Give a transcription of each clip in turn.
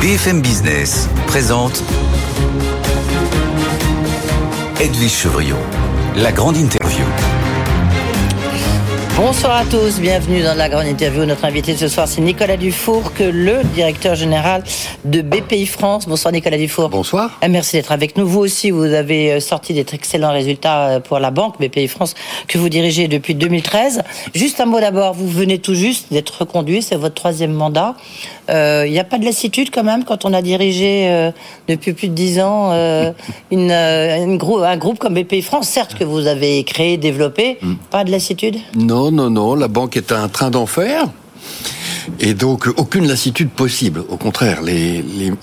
BFM Business présente Edwige Chevriot, la grande interview. Bonsoir à tous, bienvenue dans la grande interview. Notre invité ce soir, c'est Nicolas Dufour, que le directeur général de BPI France. Bonsoir Nicolas Dufour. Bonsoir. Ah, merci d'être avec nous. Vous aussi, vous avez euh, sorti des excellents résultats euh, pour la banque BPI France que vous dirigez depuis 2013. Juste un mot d'abord, vous venez tout juste d'être reconduit, c'est votre troisième mandat. Euh, il n'y a pas de lassitude quand même quand on a dirigé depuis plus de dix ans une, un groupe comme BPI France, certes que vous avez créé, développé, mm. pas de lassitude? Non, non, non, La banque est un train d'enfer. Et donc, aucune lassitude possible. Au contraire, les,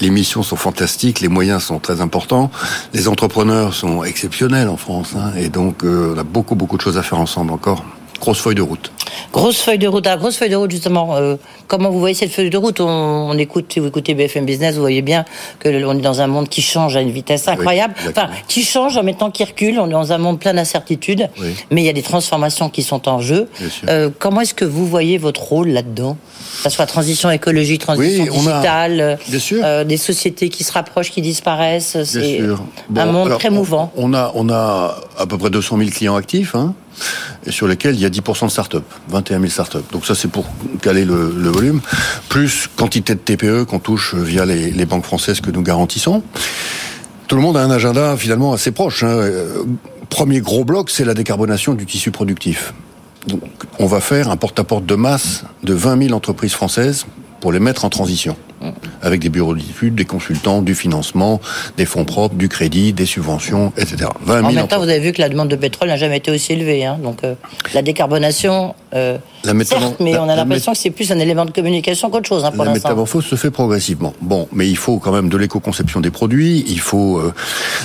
missions sont fantastiques, les moyens sont très importants, les entrepreneurs sont exceptionnels en France. Hein. et donc, euh, on a beaucoup, beaucoup de choses à faire ensemble encore. Grosse feuille de route. Grosse feuille de route. Ah, grosse feuille de route, justement. Euh, comment vous voyez cette feuille de route? On, écoute, si vous écoutez BFM Business, vous voyez bien que on est dans un monde qui change à une vitesse incroyable. enfin, qui change en même temps qu'il recule. On est dans un monde plein d'incertitudes. Mais il y a des transformations qui sont en jeu. Euh, comment est-ce que vous voyez votre rôle là-dedans? Que ce soit transition écologique, transition digitale, euh, des sociétés qui se rapprochent, qui disparaissent. C'est un monde très mouvant. On a, on a à peu près 200 000 clients actifs. Hein sur lesquels il y a 10% de start-up, 21 000 start-up. Donc ça, c'est pour caler le, volume, plus quantité de TPE qu'on touche via les, banques françaises que nous garantissons. Tout le monde a un agenda finalement assez proche. Hein. Euh, premier gros bloc, c'est la décarbonation du tissu productif. Donc, on va faire un porte-à-porte -porte de masse de 20 000 entreprises françaises pour les mettre en transition avec des bureaux d'études, des consultants, du financement, des fonds propres, du crédit, des subventions, etc. 20 en même temps, vous avez vu que la demande de pétrole n'a jamais été aussi élevée. Hein. donc euh, la décarbonation, euh, la certes, mais on a l'impression que c'est plus un élément de communication qu'autre chose hein, pour La métamorphose se fait progressivement. Bon, mais il faut quand même de l'éco-conception des produits, il faut euh,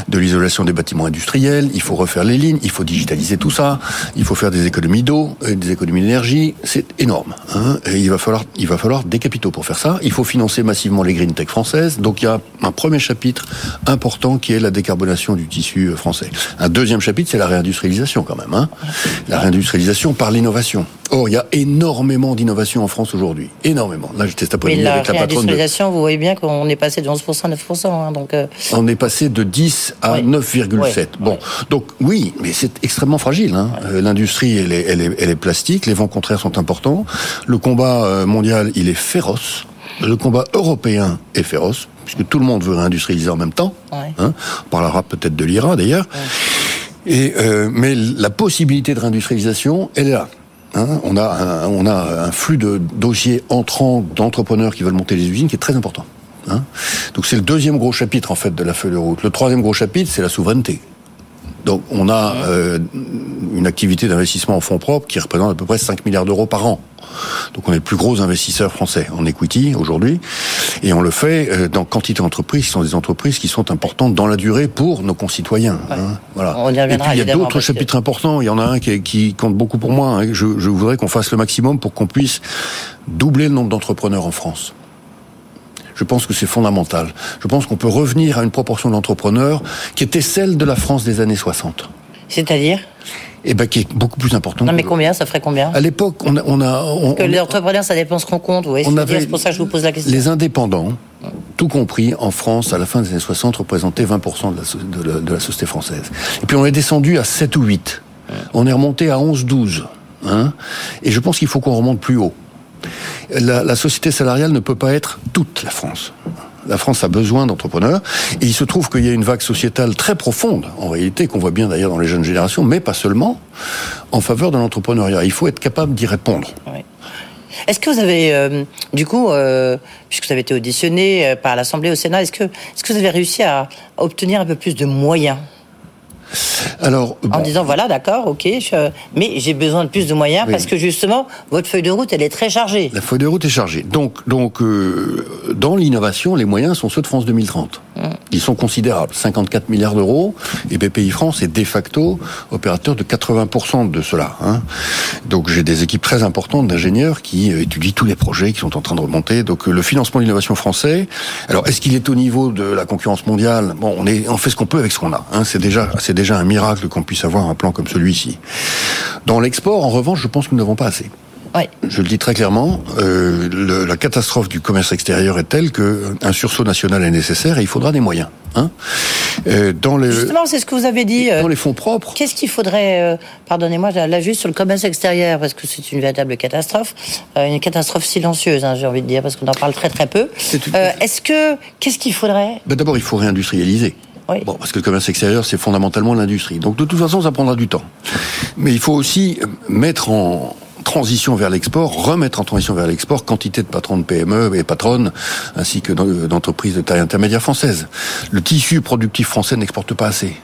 de l'isolation des bâtiments industriels, il faut refaire les lignes, il faut digitaliser tout ça, il faut faire des économies d'eau, des économies d'énergie. C'est énorme. Hein, et il va falloir, il va falloir des capitaux pour faire ça. Il faut financer massivement les green tech françaises. Donc il y a un premier chapitre important qui est la décarbonation du tissu euh, français. Un deuxième chapitre, c'est la réindustrialisation quand même. Hein. La réindustrialisation par l'innovation. Or, il y a énormément d'innovation en France aujourd'hui. Énormément. Là, j'étais cet après-midi avec la patronne de... vous voyez bien qu'on est passé de 11% à 9%. Hein, donc, euh. On est passé de 10 à 9,7. Bon, donc oui, mais c'est extrêmement fragile. Hein. Euh, l'industrie, elle est, elle, est, elle est plastique, les vents contraires sont importants. Le combat mondial, il est féroce. Le combat européen est féroce, puisque tout le monde veut réindustrialiser en même temps. Hein. on parlera peut-être de l'IRA d'ailleurs. Et euh, mais la possibilité de réindustrialisation, elle est là. Hein. on a un, on a un flux de dossiers entrants d'entrepreneurs qui veulent monter les usines qui est très important. Hein. Donc c'est le deuxième gros chapitre en fait de la feuille de route. Le troisième gros chapitre, c'est la souveraineté. Donc on a euh, une activité d'investissement en fonds propres qui représente à peu près 5 milliards d'euros par an. Donc on est le plus gros investisseur français en equity aujourd'hui, et on le fait euh, dans quantité d'entreprises qui sont des entreprises qui sont importantes dans la durée pour nos concitoyens. Hein, voilà. et puis il y a d'autres chapitres importants. Il y en a un qui, compte beaucoup pour moi. Hein. Je, je voudrais qu'on fasse le maximum pour qu'on puisse doubler le nombre d'entrepreneurs en France. Je pense que c'est fondamental. Je pense qu'on peut revenir à une proportion d'entrepreneurs qui était celle de la France des années 60. C'est-à-dire eh ben, qui est beaucoup plus important. Non, mais combien? Ça ferait combien? À l'époque, on a. On a que les entrepreneurs, ça dépend ce qu'on compte. Oui, c'est pour ça que je vous pose la question. Les indépendants, tout compris, en France, à la fin des années 60, représentaient 20% de la, de, la, société française. Et puis on est descendu à 7 ou 8. On est remonté à 11, 12. Hein et je pense qu'il faut qu'on remonte plus haut la, société salariale ne peut pas être toute la France. La France a besoin d'entrepreneurs. Et il se trouve qu'il y a une vague sociétale très profonde, en réalité, qu'on voit bien d'ailleurs dans les jeunes générations, mais pas seulement, en faveur de l'entrepreneuriat. Il faut être capable d'y répondre. Est-ce que vous avez, euh, du coup, euh, puisque vous avez été auditionné euh, par l'Assemblée au Sénat, est-ce que, est-ce que vous avez réussi à obtenir un peu plus de moyens? Alors, en disant voilà, d'accord, ok, mais j'ai besoin de plus de moyens parce que justement, votre feuille de route, elle est très chargée. La feuille de route est chargée. Donc, donc euh, dans l'innovation, les moyens sont ceux de France 2030. Ils sont considérables, 54 milliards d'euros, et BPI France est de facto opérateur de 80% de cela. Hein. Donc j'ai des équipes très importantes d'ingénieurs qui euh, étudient tous les projets qui sont en train de remonter. Donc euh, le financement de l'innovation français, alors est-ce qu'il est au niveau de la concurrence mondiale? Bon, on, est, on fait ce qu'on peut avec ce qu'on a. Hein. C'est déjà, c'est déjà un miracle qu'on puisse avoir un plan comme celui-ci. Dans l'export, en revanche, je pense que nous n'avons pas assez. Je le dis très clairement, euh, la catastrophe du commerce extérieur est telle qu'un sursaut national est nécessaire et il faudra des moyens. Hein euh, dans les, Justement, c'est ce que vous avez dit. Dans les fonds propres. Qu'est-ce qu'il faudrait, pardonnez-moi, là juste sur le commerce extérieur, parce que c'est une véritable catastrophe, une catastrophe silencieuse, hein, j'ai envie de dire, parce qu'on en parle très très peu. Est-ce que, qu'est-ce qu'il faudrait? Ben D'abord, il faut réindustrialiser. Bon, parce que le commerce extérieur, c'est fondamentalement l'industrie. Donc de toute façon, ça prendra du temps. Mais il faut aussi mettre en transition vers l'export, remettre en transition vers l'export quantité de patrons de PME et patronnes, ainsi que d'entreprises de taille intermédiaire françaises. Le tissu productif français n'exporte pas assez.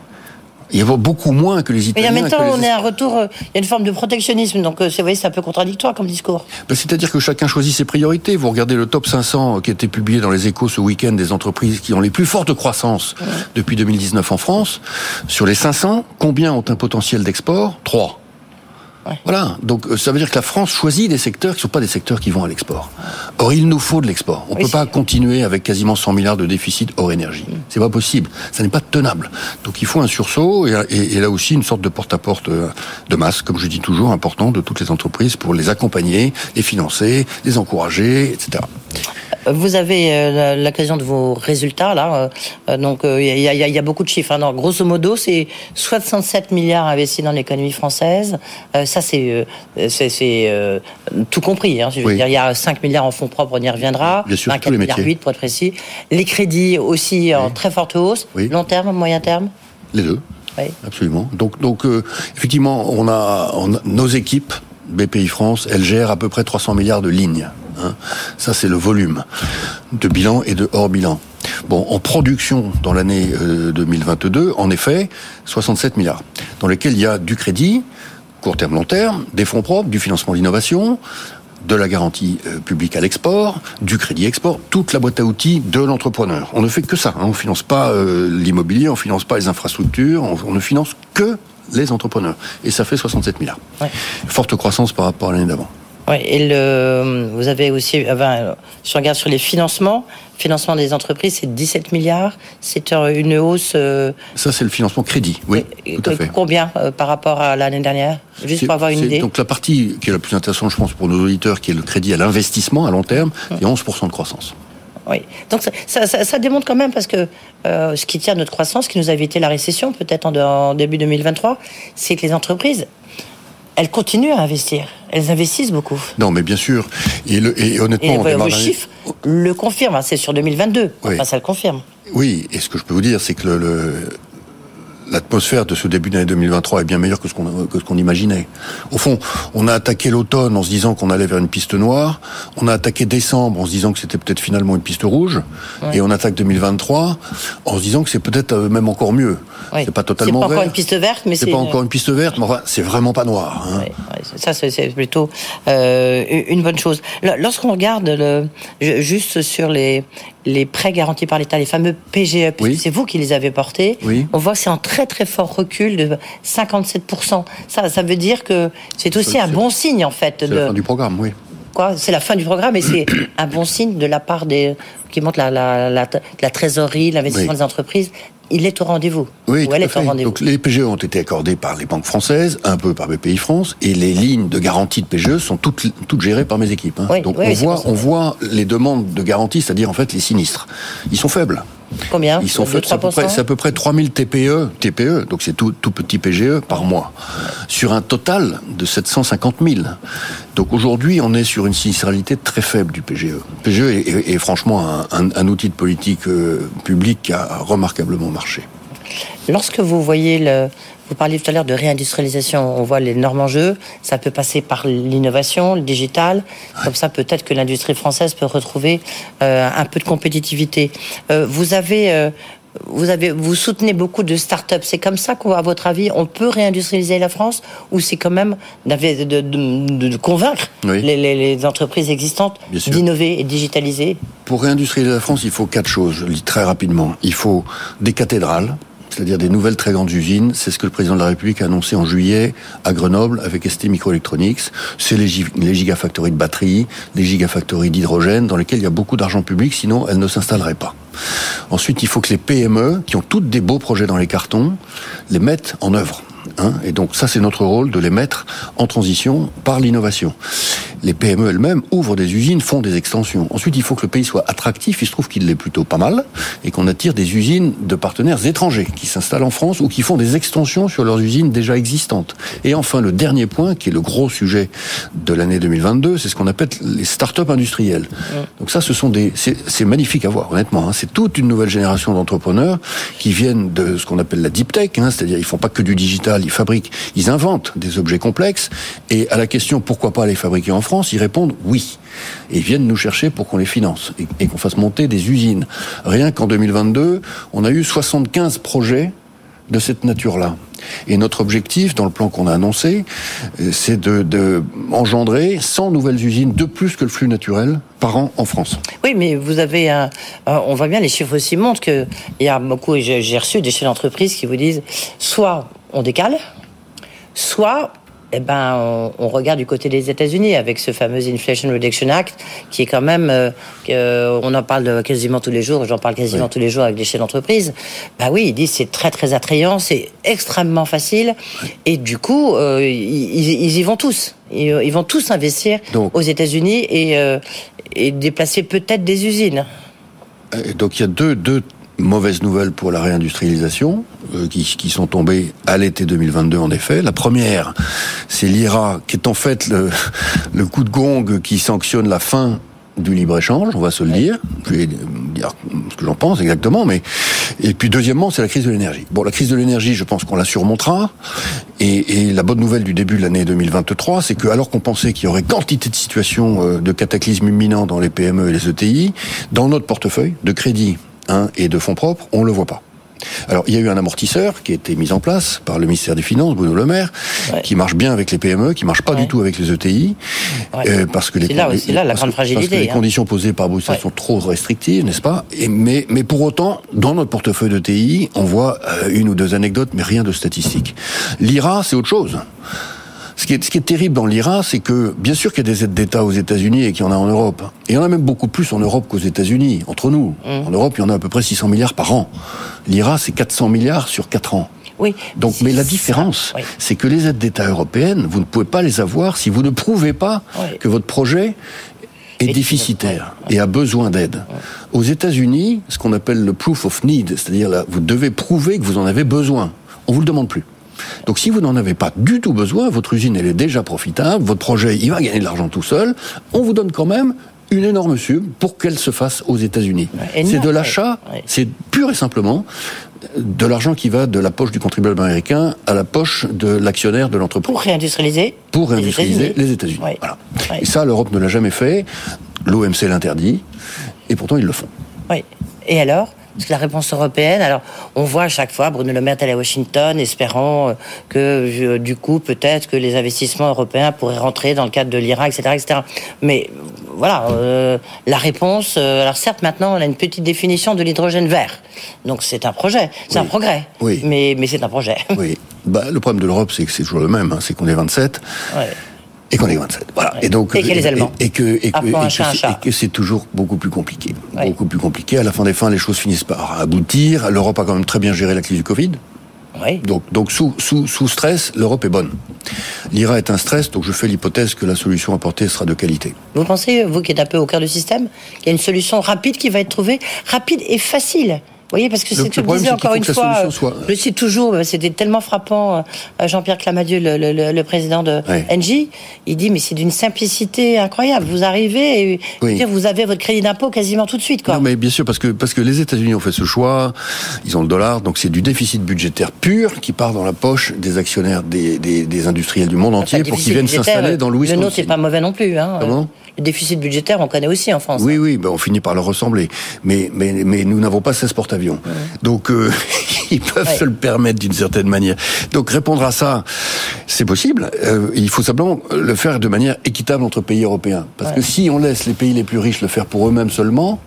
Il y a beaucoup moins que les Italiens. Mais en même temps, on est un retour, euh, il y a une forme de protectionnisme, donc euh, vous voyez, c'est un peu contradictoire comme discours. Ben, C'est-à-dire que chacun choisit ses priorités. Vous regardez le top 500 qui a été publié dans les échos ce week-end des entreprises qui ont les plus fortes croissances depuis 2019 en France. Sur les 500, combien ont un potentiel d'export? Trois. Voilà. Donc euh, ça veut dire que la France choisit des secteurs qui ne sont pas des secteurs qui vont à l'export. Or, il nous faut de l'export. On ne peut pas continuer avec quasiment 100 milliards de déficit hors énergie. Mm. C'est pas possible. Ça n'est pas tenable. Donc il faut un sursaut et, et, là aussi une sorte de porte-à-porte euh, de masse, comme je dis toujours, important de toutes les entreprises pour les accompagner, les financer, les encourager, etc. Vous avez euh, l'occasion de vos résultats là, euh, donc il y, a, beaucoup de chiffres. Grosso modo, c'est 67 milliards investis dans l'économie française. ça, c'est c'est tout compris. Hein, il y a 5 milliards en fonds propres, on y reviendra. Bien sûr, 4 milliards 8 pour être précis. Les crédits aussi en très forte hausse. Long terme, moyen terme? Les deux. Oui. Absolument. Donc, donc effectivement, on a, on a nos équipes BPI France, elles gèrent à peu près 300 milliards de lignes. Hein. Ça, c'est le volume de bilan et de hors bilan. Bon, en production dans l'année 2022, euh, en effet, 67 milliards, dans lesquels il y a du crédit, court terme, long terme, des fonds propres, du financement d'innovation, de la garantie euh, publique à l'export, du crédit export, toute la boîte à outils de l'entrepreneur. On ne fait que ça. Hein. On ne finance pas euh, l'immobilier, on ne finance pas les infrastructures, on, ne finance que les entrepreneurs. Et ça fait 67 milliards. Forte croissance par rapport à l'année d'avant. Oui, et le, vous avez aussi, enfin, si on regarde sur les financements, financement des entreprises, c'est 17 milliards. C'est une hausse. Euh, Ça, c'est le financement crédit, oui. tout à fait. Combien euh, par rapport à l'année dernière? Juste pour avoir une idée. Donc la partie qui est la plus intéressante, je pense, pour nos auditeurs, qui est le crédit à l'investissement à long terme, il y a 11% de croissance. Oui. Donc ça, ça, ça, démontre quand même parce que euh, ce qui tient à notre croissance, ce qui nous a évité la récession, peut-être en, en, début 2023, c'est que les entreprises elles continuent à investir. Elles investissent beaucoup. Non, mais bien sûr. Et, le, et honnêtement, et vos chiffres le confirment. Hein, c'est sur 2022. Enfin, ça le confirme. Oui, et ce que je peux vous dire, c'est que le, l'atmosphère de ce début d'année 2023 est bien meilleure que ce qu'on imaginait. Au fond, on a attaqué l'automne en se disant qu'on allait vers une piste noire. On a attaqué décembre en se disant que c'était peut-être finalement une piste rouge. Et on attaque 2023 en se disant que c'est peut-être euh, même encore mieux. C'est pas totalement C'est pas encore une piste verte, mais c'est pas encore une piste verte, mais enfin, c'est vraiment pas noir. Hein. ça, c'est plutôt euh, une bonne chose. Lorsqu'on regarde le, juste sur les les prêts garantis par l'État, les fameux PGE, c'est vous qui les avez portés, on voit que c'est en très très fort recul de 57%. Ça, ça veut dire que c'est aussi un bon signe en fait. C'est la fin du programme, oui. Quoi? C'est la fin du programme et c'est un bon signe de la part des qui montre la, la, la, la trésorerie, l'investissement des entreprises il est au rendez-vous. Oui, elle est au rendez-vous. Donc les PGE ont été accordés par les banques françaises, un peu par BPI France, et les lignes de garantie de PGE sont toutes, toutes gérées par mes équipes. Hein. Donc on, voit, on voit les demandes de garantie, c'est-à-dire en fait les sinistres. Ils sont faibles. Combien Ils sont faits, c'est à peu près, c'est à peu près 3000 TPE, TPE, donc c'est tout, tout petit PGE par mois, sur un total de 750 000. Donc aujourd'hui, on est sur une sinistralité très faible du PGE. PGE est, franchement un, un, outil de politique euh, publique qui a remarquablement marché. Lorsque vous voyez le, vous parliez tout à l'heure de réindustrialisation. On voit l'énorme enjeu. Ça peut passer par l'innovation, le digital. Comme ça, peut-être que l'industrie française peut retrouver euh, un peu de compétitivité. Euh, vous avez euh, vous avez, vous soutenez beaucoup de start-up. C'est comme ça qu'à votre avis, on peut réindustrialiser la France ou c'est quand même de, de, de, convaincre les, les, les, entreprises existantes d'innover et digitaliser? Pour réindustrialiser la France, il faut quatre choses. Je le dis très rapidement. Il faut des cathédrales c'est-à-dire des nouvelles très grandes usines. C'est ce que le président de la République a annoncé en juillet à Grenoble avec ST Microelectronics. C'est les, gigafactories de batteries, les gigafactories d'hydrogène dans lesquelles il y a beaucoup d'argent public, sinon elles ne s'installerait pas. Ensuite, il faut que les PME, qui ont toutes des beaux projets dans les cartons, les mettent en œuvre. Hein et donc ça, c'est notre rôle de les mettre en transition par l'innovation. Les PME elles-mêmes ouvrent des usines, font des extensions. Ensuite, il faut que le pays soit attractif. Il se trouve qu'il l'est plutôt pas mal et qu'on attire des usines de partenaires étrangers qui s'installent en France ou qui font des extensions sur leurs usines déjà existantes. Et enfin, le dernier point, qui est le gros sujet de l'année 2022, c'est ce qu'on appelle les start-up industrielles. Donc ça, ce sont des, c'est magnifique à voir, honnêtement. Hein. C'est toute une nouvelle génération d'entrepreneurs qui viennent de ce qu'on appelle la deep tech, hein, c'est-à-dire ils font pas que du digital, ils fabriquent, ils inventent des objets complexes. Et à la question pourquoi pas les fabriquer en France, ils répondent oui. Et viennent nous chercher pour qu'on les finance et, qu'on fasse monter des usines. Rien qu'en 2022, on a eu 75 projets de cette nature-là. Et notre objectif, dans le plan qu'on a annoncé, euh, c'est de, engendrer 100 nouvelles usines de plus que le flux naturel par an en France. Oui, mais vous avez un... On voit bien, les chiffres aussi montrent qu'il y a beaucoup, j'ai reçu des chefs d'entreprise qui vous disent, soit on décale, soit eh ben, on, regarde du côté des États-Unis avec ce fameux Inflation Reduction Act, qui est quand même, euh, on en parle quasiment tous les jours, j'en parle quasiment tous les jours avec des chefs d'entreprise. Bah oui, ils disent c'est très très attrayant, c'est extrêmement facile, et du coup, euh, ils, y vont tous. Ils, vont tous investir aux États-Unis et, euh, et déplacer peut-être des usines. Donc il y a deux, deux mauvaises nouvelles pour la réindustrialisation, euh, qui, qui, sont tombées à l'été 2022 en effet. La première, c'est l'IRA, qui est en fait le, le coup de gong qui sanctionne la fin du libre-échange, on va se le dire. Je vais dire ce que j'en pense exactement, mais et puis deuxièmement, c'est la crise de l'énergie. Bon, la crise de l'énergie, je pense qu'on la surmontera. Et, et, la bonne nouvelle du début de l'année 2023, c'est que alors qu'on pensait qu'il y aurait quantité de situations euh, de cataclysmes imminents dans les PME et les ETI, dans notre portefeuille de crédit Hein, et de fonds propres, on le voit pas. Alors, il y a eu un amortisseur qui a été mis en place par le ministère des Finances, Bruno Le Maire, qui marche bien avec les PME, qui marche pas du tout avec les ETI, euh, parce que les, là, là, la grande fragilité, parce que les hein. conditions posées par Bruxelles sont trop restrictives, n'est-ce pas? Et, mais, mais pour autant, dans notre portefeuille de TI, on voit euh, une ou deux anecdotes, mais rien de statistique. L'IRA, c'est autre chose. Ce qui, est, ce qui est terrible dans l'IRA, c'est que bien sûr qu'il y a des aides d'État aux États-Unis et qu'il y en a en Europe. Et il y en a même beaucoup plus en Europe qu'aux États-Unis, entre nous. Mmh. En Europe, il y en a à peu près 600 milliards par an. L'IRA, c'est 400 milliards sur 4 ans. Oui. Donc, mais la différence, oui. c'est que les aides d'État européennes, vous ne pouvez pas les avoir si vous ne prouvez pas oui. que votre projet est déficitaire et a besoin d'aide. Aux États-Unis, ce qu'on appelle le proof of need, c'est-à-dire là, vous devez prouver que vous en avez besoin. On vous le demande plus. Donc si vous n'en avez pas du tout besoin, votre usine elle est déjà profitable, votre projet il va gagner de l'argent tout seul, on vous donne quand même une énorme sub pour qu'elle se fasse aux États-Unis. C'est de l'achat, ouais. c'est pur et simplement de l'argent qui va de la poche du contribuable américain à la poche de l'actionnaire de l'entreprise. Pour réindustrialiser Pour réindustrialiser les États-Unis. Ouais. Voilà. Et ça, l'Europe ne l'a jamais fait. L'OMC l'interdit. Et pourtant, ils le font. Oui. Et alors? Parce que la réponse européenne, alors on voit à chaque fois Bruno Le Maire aller à Washington, espérant que euh, du coup peut-être que les investissements européens pourraient rentrer dans le cadre de l'Irak, etc., etc. Mais voilà, euh, la réponse. Euh, alors certes, maintenant on a une petite définition de l'hydrogène vert, donc c'est un projet, c'est oui. un progrès. Oui. Mais mais c'est un projet. Oui. Bah, le problème de l'Europe, c'est que c'est toujours le même. Hein, c'est qu'on est 27. Ouais et qu'on est 27. Voilà. Ouais. Et donc et, les Allemands. Et, et que et que, c'est toujours beaucoup plus compliqué. Ouais. Beaucoup plus compliqué. À la fin des fins, les choses finissent par aboutir. L'Europe a quand même très bien géré la crise du Covid. Oui. Donc, donc sous, sous, sous stress, l'Europe est bonne. L'IRA est un stress, donc je fais l'hypothèse que la solution apportée sera de qualité. Vous pensez, vous qui êtes un peu au cœur du système, qu'il y a une solution rapide qui va être trouvée, rapide et facile voyez, parce que c'est tu le disais encore une fois, euh, soit... je cite toujours, c'était tellement frappant, euh, Jean-Pierre Clamadieu, le, le, le, président de ouais. Engie, il dit, mais c'est d'une simplicité incroyable. Vous arrivez et oui. vous avez votre crédit d'impôt quasiment tout de suite. Quoi. Non, mais bien sûr, parce que, parce que les États-Unis ont fait ce choix, ils ont le dollar, donc c'est du déficit budgétaire pur qui part dans la poche des actionnaires des, des, des industriels du monde entier pour qu'ils viennent s'installer dans le Wisconsin. Le nôtre, c'est pas mauvais non plus. Hein. Comment? Le déficit budgétaire, on connaît aussi en France. Oui, hein. oui, ben on finit par le ressembler. Mais, mais, mais nous n'avons pas 16 Ouais. Donc, euh, ils peuvent ouais. se le permettre d'une certaine manière. Donc, répondre à ça, c'est possible. Euh, il faut simplement le faire de manière équitable entre pays européens. Parce ouais. que si on laisse les pays les plus riches le faire pour eux-mêmes seulement,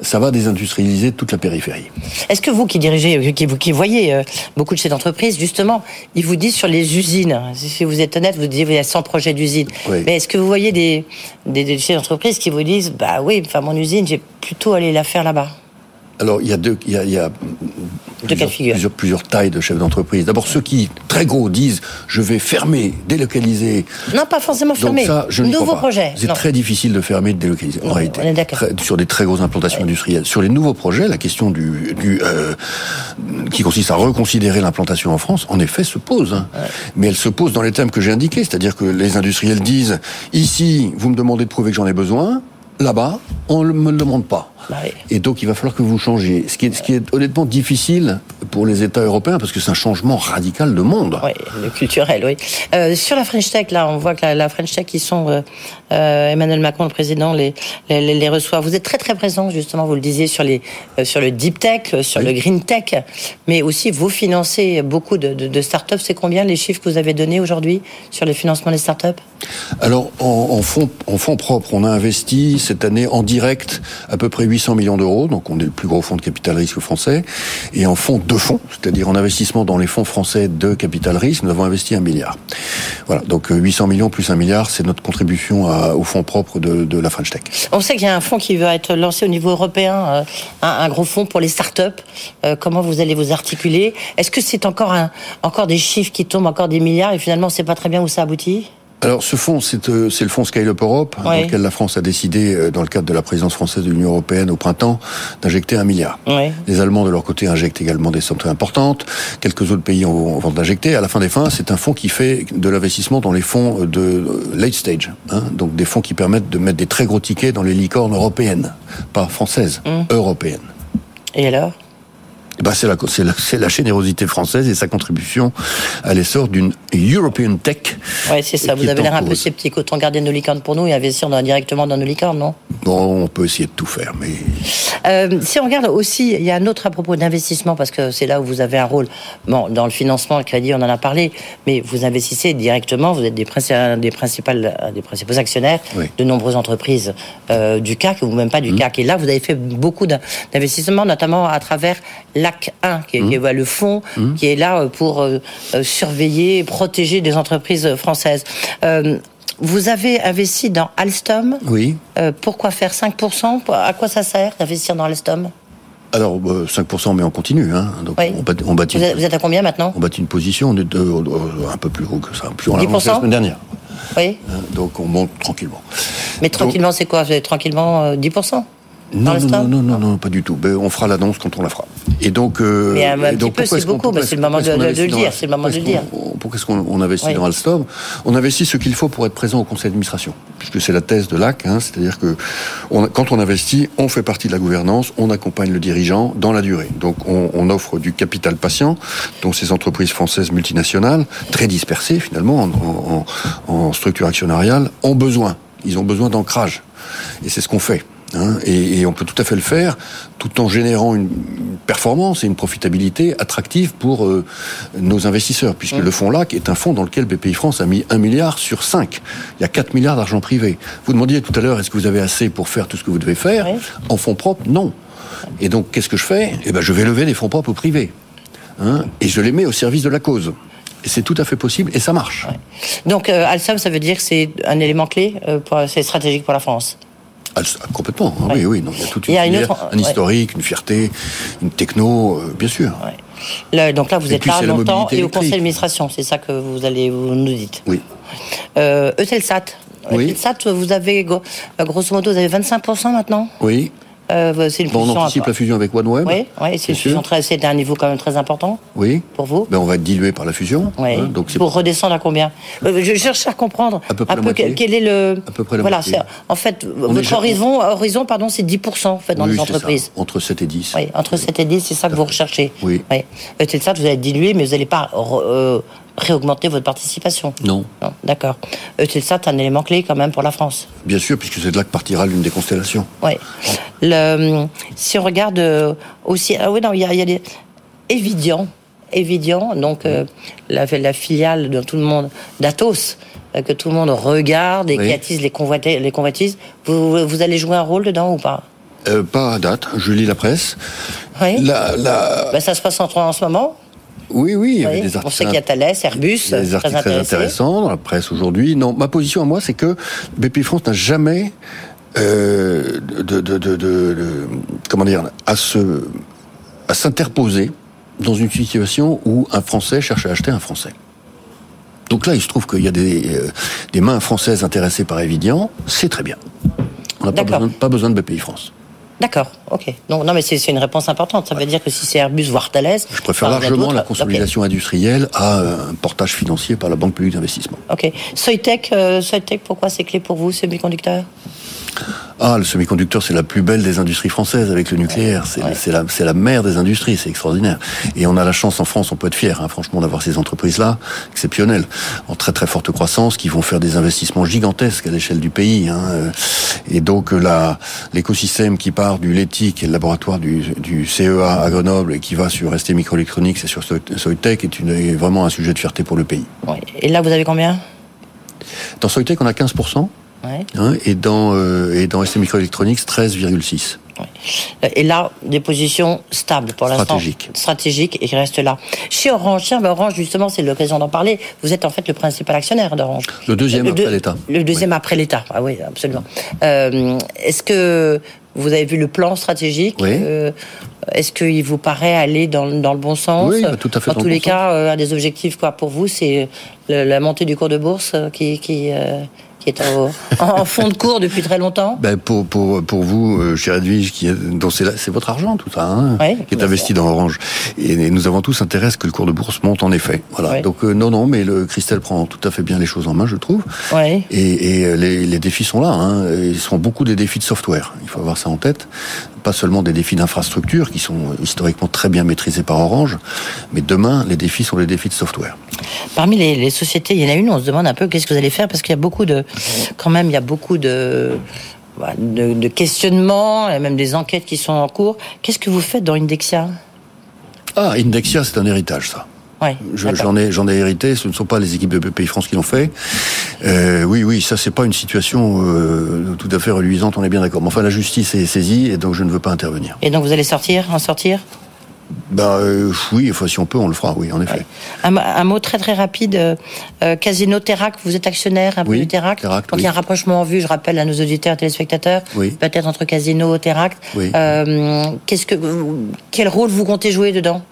ça va désindustrialiser toute la périphérie. Est-ce que vous qui dirigez, qui, vous qui voyez euh, beaucoup de chefs d'entreprise, justement, ils vous disent sur les usines, si vous êtes honnête, vous dites qu'il y a 100 projets d'usines. Oui. Mais est-ce que vous voyez des, des, des chefs d'entreprise qui vous disent, bah oui, enfin mon usine, j'ai plutôt aller la faire là-bas? Alors il y a deux, il y a, il y a plusieurs, plusieurs, tailles de chefs d'entreprise. D'abord, ceux qui, très gros, disent je vais fermer, délocaliser. Non, pas forcément fermer. Donc ça, je Nouveau projet. C'est très difficile de fermer, de délocaliser. En réalité, on est très, sur des très grosses implantations industrielles. Sur les nouveaux projets, la question du, du euh, qui consiste à reconsidérer l'implantation en France, en effet, se pose. Hein. Mais elle se pose dans les termes que j'ai indiqués, c'est-à-dire que les industriels disent ici, vous me demandez de prouver que j'en ai besoin. Là-bas, on ne me le demande pas. Bah Et donc, il va falloir que vous changiez. Ce qui est, ce qui est honnêtement difficile pour les États européens, parce que c'est un changement radical de monde. Oui, le culturel, oui. Euh, sur la French Tech, là, on voit que la, French Tech, ils sont euh, euh, Emmanuel Macron, le président, les, les, les, reçoit. Vous êtes très très présent, justement, vous le disiez, sur les sur le deep tech, sur le green tech, mais aussi vous financez beaucoup de, de, de startups. C'est combien les chiffres que vous avez donnés aujourd'hui sur le financement des startups? Alors, en, en fonds en fonds propres, on a investi cette année en direct à peu près 800 millions d'euros, donc on est le plus gros fonds de capital risque français, et en fonds de fonds, c'est-à-dire en investissement dans les fonds français de capital risque, nous avons investi un milliard. Voilà, donc 800 euh, millions plus un milliard, c'est notre contribution au fonds propre de, la French Tech. On sait qu'il y a un fonds qui va être lancé au niveau européen, euh, un, gros fonds pour les startups. Euh, comment vous allez vous articuler? Est-ce que c'est encore, encore des chiffres qui tombent, encore des milliards, et finalement on ne sait pas très bien où ça aboutit? Alors ce fonds, c'est euh, le fonds Scale-up Europe, dans lequel la France a décidé, euh, dans le cadre de la présidence française de l'Union européenne au printemps, d'injecter un milliard. Les Allemands, de leur côté, injectent également des sommes très importantes. Quelques autres pays vont, vont d'injecter. À la fin des fins, c'est un fonds qui fait de l'investissement dans les fonds de euh, late stage. Hein, donc des fonds qui permettent de mettre des très gros tickets dans les licornes européennes, pas françaises, mmh. européennes. Et alors? Bah c'est la, c'est la, la, générosité française et sa contribution à l'essor d'une European Tech. Ouais, c'est ça. Vous avez l'air un peu sceptique. Autant garder nos licornes pour nous et investir directement dans nos licornes, non? Bon, on peut essayer de tout faire, mais. Euh, si on regarde aussi, il y a un autre à propos d'investissement, parce que c'est là où vous avez un rôle. Bon, dans le financement, le crédit, on en a parlé, mais vous investissez directement. Vous êtes des, des, principales, des principaux actionnaires de nombreuses entreprises euh, du CAC, ou même pas du mmh. CAC. Et là, vous avez fait beaucoup d'investissements, notamment à travers LAC 1, qui est, mmh. le fonds mmh. qui est là euh, pour euh, euh, surveiller et protéger des entreprises françaises. vous avez investi dans Alstom. Oui. pourquoi faire 5% À quoi ça sert d'investir dans Alstom? Alors, 5%, mais on continue. Hein. Donc, on, bâtit, vous, êtes, à combien maintenant? On bâtit une position, on est un peu plus haut que ça. Plus on la semaine dernière. Oui. Donc, on monte tranquillement. Mais tranquillement, c'est quoi? Tranquillement 10% non, non, non, non, non, pas du tout. Ben, on fera l'annonce quand on la fera. Et donc, euh, mais un, petit peu, c'est beaucoup, mais c'est le moment de, le dire. C'est le moment de le dire. Pourquoi est-ce qu'on investit dans Alstom? On investit ce qu'il faut pour être présent au conseil d'administration, puisque c'est la thèse de l'AC. Hein, C'est-à-dire que quand on investit, on fait partie de la gouvernance, on accompagne le dirigeant dans la durée. Donc, on, on offre du capital patient, dont ces entreprises françaises multinationales, très dispersées finalement en, en, en structure actionnariale, ont besoin. Ils ont besoin d'ancrage. Et c'est ce qu'on fait. Hein, et, on peut tout à fait le faire tout en générant une performance et une profitabilité attractive pour euh, nos investisseurs, puisque mmh. le fonds LAC est un fonds dans lequel BPI France a mis un milliard sur 5. Il y a 4 milliards d'argent privé. Vous demandiez tout à l'heure, est-ce que vous avez assez pour faire tout ce que vous devez faire En fonds propres, non. Et donc, qu'est-ce que je fais? Eh ben, je vais lever des fonds propres au privé. Hein, et je les mets au service de la cause. Et c'est tout à fait possible et ça marche. Donc, euh, Alsam, ça veut dire que c'est un élément clé, euh, c'est stratégique pour la France? Ah, complètement, hein, oui, oui. Non, il y a toute une, un historique, une fierté, une techno, euh, bien sûr. donc là, vous êtes là longtemps et au conseil d'administration, c'est ça que vous allez vous nous dites. Oui. Euh, Eutelsat. Oui. Eutelsat, vous avez grosso modo, vous avez 25% maintenant? Oui. Euh, c'est une bon, on anticipe la fusion avec OneWeb. Oui, oui c'est une fusion très, c'est un niveau quand même très important. Oui. Pour vous. Ben, on va être dilué par la fusion. Oui. Hein, donc pour redescendre à combien euh, Je cherche à comprendre à peu près un peu quel est le. À peu près la voilà, En fait, votre horizon, horizon, pardon, c'est 10 en fait dans les entreprises. Entre 7 et 10. Oui, entre 7 et 10, c'est ça que vous recherchez. Oui. oui. C'est ça, vous allez diluer, mais vous n'allez pas euh, réaugmenter votre participation Non. non D'accord. c'est ça, un élément clé quand même pour la France. Bien sûr, puisque c'est de là que partira l'une des constellations. Oui. Le, si on regarde euh, aussi, ah oui, non, il y a, y a des Evidian, Evidian, donc euh, la, la, filiale de tout le monde d'Atos, euh, que tout le monde regarde et qui attise les, convoitises. Les convoitises. Vous, vous allez jouer un rôle dedans ou pas? Pas à date. Je lis la presse. Oui. La, la... Ben, ça se passe en, en ce moment. Oui, oui, il y avait des articles. On sait qu'il y a Thales, Airbus. Il y a des articles très, intéressants dans la presse aujourd'hui. Non, ma position à moi, c'est que BP France n'a jamais euh, de, de, de, de, comment dire, à se, à s'interposer dans une situation où un Français cherche à acheter un Français. Donc là, il se trouve qu'il y a des, euh, des mains françaises intéressées par Evidian, c'est très bien. On n'a pas besoin, pas besoin de BPI France. D'accord, ok. Donc, non, mais c'est une réponse importante. Ça veut dire que si c'est Airbus, voire Thales... Je préfère largement la consolidation industrielle à un portage financier par la Banque publique d'investissement. Ok. Soitec, euh, Soitec, pourquoi c'est clé pour vous, semi-conducteur? Ah, le semi-conducteur, c'est la plus belle des industries françaises avec le nucléaire. C'est la, la mère des industries, c'est extraordinaire. Et on a la chance en France, on peut être fier, hein, franchement, d'avoir ces entreprises-là, exceptionnelles, en très très forte croissance, qui vont faire des investissements gigantesques à l'échelle du pays. Hein. Et donc l'écosystème qui part du LETI, qui est le laboratoire du, du, CEA à Grenoble, et qui va sur ST Microelectronics et sur Soitec, est, une, est vraiment un sujet de fierté pour le pays. Et là, vous avez combien? Dans Soitec, on a 15%. Hein, et dans euh, et dans ST Microelectronics 13,6. Et là, des positions stables pour l'instant. Stratégiques. Stratégiques et qui restent là. Chez Orange, tiens, Orange, justement, c'est l'occasion d'en parler. Vous êtes en fait le principal actionnaire d'Orange. Le deuxième après l'État. Le deuxième après l'État. Ah oui, absolument. Euh, Est-ce que vous avez vu le plan stratégique oui. euh, Est-ce qu'il vous paraît aller dans, dans, le bon sens Oui, tout à fait. Dans, tous les cas, euh, un des objectifs quoi, pour vous, c'est la montée du cours de bourse euh, qui, qui euh, qui est en, fond de cours depuis très longtemps ben pour, pour, pour vous, euh, cher Edwige, qui c'est votre argent tout ça, hein, oui, qui est investi dans Orange. Et, nous avons tous intérêt à ce que le cours de bourse monte en effet. Voilà. Oui. Donc euh, non, non, mais le Christelle prend tout à fait bien les choses en main, je trouve. Oui. Et, et les, les, défis sont là. Hein. Ils seront beaucoup des défis de software. Il faut avoir ça en tête. Pas seulement des défis d'infrastructure qui sont historiquement très bien maîtrisés par Orange, mais demain, les défis sont les défis de software. Parmi les, les sociétés, il y en a une, on se demande un peu qu'est-ce que vous allez faire parce qu'il y a beaucoup de, quand même, il y a beaucoup de, de, de questionnements et même des enquêtes qui sont en cours. Qu'est-ce que vous faites dans Indexia? Ah, Indexia, c'est un héritage, ça. Ouais, j'en ai, j'en ai hérité. Ce ne sont pas les équipes de BPI France qui l'ont fait. Euh, oui, oui, ça c'est pas une situation euh, tout à fait reluisante. On est bien d'accord. Mais enfin, la justice est saisie et donc je ne veux pas intervenir. Et donc vous allez sortir, en sortir? Ben euh, oui, enfin, si on peut, on le fera, oui, en effet. Ouais. Un, un, mot très très rapide. Euh, Casino Terrac, vous êtes actionnaire un peu oui, du Terrac. Terrac Donc oui. il y a un rapprochement en vue, je rappelle à nos auditeurs et téléspectateurs, oui. peut-être entre Casino et Terrac. Oui. Euh, qu'est-ce que, quel rôle vous comptez jouer dedans?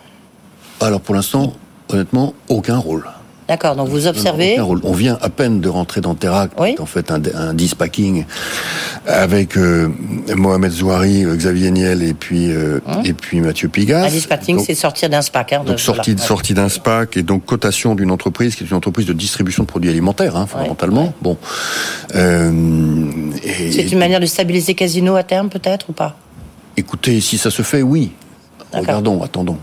Alors pour l'instant, honnêtement, aucun rôle. D'accord, donc vous observez. Non, on vient à peine de rentrer dans Terrac, oui. en fait un, un dispacking avec euh, Mohamed Zouari, euh, Xavier Niel et puis euh, Hum. et puis Mathieu Pigas. Un dispacking, c'est sortir d'un SPAC. Hein, donc sortie, voilà. sortie d'un SPAC et donc cotation d'une entreprise qui est une entreprise de distribution de produits alimentaires, hein, fondamentalement. Bon. Euh, c'est une manière de stabiliser Casino à terme, peut-être ou pas? Écoutez, si ça se fait, oui. Regardons, attendons.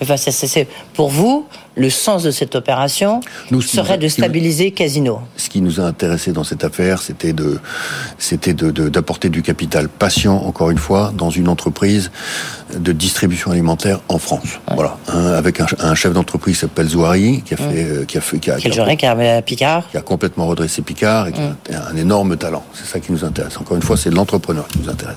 Oui. Enfin, c'est pour vous, le sens de cette opération Nous, serait nous, de stabiliser nous, Casino. Ce qui nous a intéressé dans cette affaire, c'était de, c'était d'apporter du capital patient, encore une fois, dans une entreprise de distribution alimentaire en France. Ouais. Voilà, avec un, un chef d'entreprise qui s'appelle Zouari, qui a fait, euh, qui a fait, qui a, qui a, qui a, Picard, qui a complètement redressé Picard et qui mm. a un énorme talent. C'est ça qui nous intéresse. Encore une fois, c'est l'entrepreneur qui nous intéresse.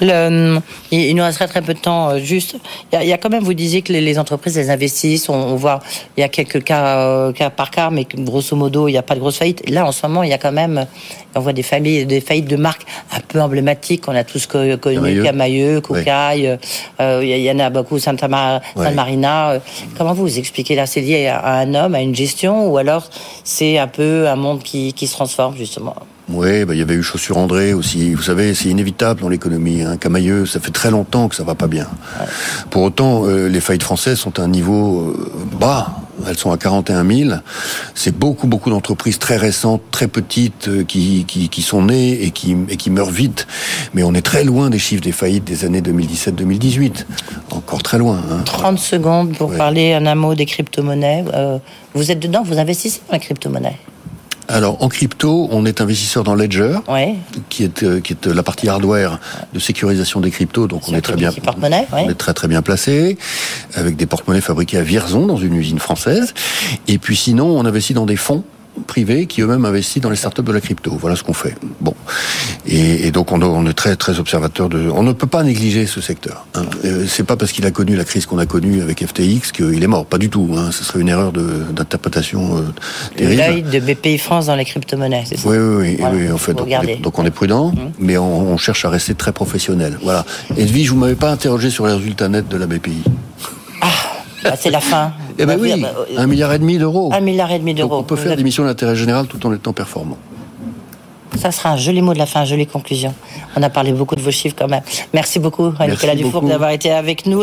Ouais. Le, il nous resterait très peu de temps. euh, Juste, il y, a, il y a quand même, vous disiez que les, les entreprises, elles investissent. On, on, voit, il y a quelques cas, euh, cas par cas, mais grosso modo, il n'y a pas de grosse faillite. Là, en ce moment, il y a quand même, on voit des familles, des faillites de marques un peu emblématiques. On a tous connu Camailleux, Cocaille. Euh, il y, en a beaucoup, Santa, Mar. Santa Marina. Comment vous expliquez là? C'est lié à un homme, à une gestion, ou alors c'est un peu un monde qui, qui se transforme justement? Oui, bah, il y avait eu Chaussure André aussi. Vous savez, c'est inévitable dans l'économie. Hein. Camailleux, ça fait très longtemps que ça va pas bien. Ouais. Pour autant, euh, les faillites françaises sont à un niveau euh, bas. Elles sont à 41 000. C'est beaucoup, beaucoup d'entreprises très récentes, très petites, euh, qui, qui, qui, sont nées et qui, et qui meurent vite. Mais on est très loin des chiffres des faillites des années 2017-2018. Encore très loin. Hein. 30 secondes pour ouais. parler un mot des crypto-monnaies. Euh, vous êtes dedans, vous investissez dans la crypto-monnaie? Alors en crypto, on est investisseur dans Ledger, ouais. qui est euh, qui est la partie hardware de sécurisation des cryptos. Donc on est très bien, ouais. on est très très bien placé, avec des porte-monnaies fabriqués à Vierzon dans une usine française. Et puis sinon, on investit dans des fonds privés qui eux-mêmes investissent dans les startups de la crypto. Voilà ce qu'on fait. Bon, et, et donc on, on, est très très observateur de. On ne peut pas négliger ce secteur. Hein. Euh, c'est pas parce qu'il a connu la crise qu'on a connue avec FTX qu'il est mort. Pas du tout. Hein. Ce serait une erreur d'interprétation euh, terrible. L'œil de BPI France dans les crypto-monnaies, c'est ça Oui, oui, oui. Voilà, oui en fait, donc on, est, donc on, est, prudent, mmh. mais on, on, cherche à rester très professionnel. Voilà. Edwige, vous m'avez pas interrogé sur les résultats nets de la BPI. Ah Bah, c'est la fin. Eh ben oui, bah, un milliard et demi d'euros. Un milliard et demi d'euros. On peut faire des missions d'intérêt général tout en étant performant. Ça sera un joli mot de la fin, une jolie conclusion. On a parlé beaucoup de vos chiffres quand même. Merci beaucoup, Nicolas Dufour, d'avoir été avec nous.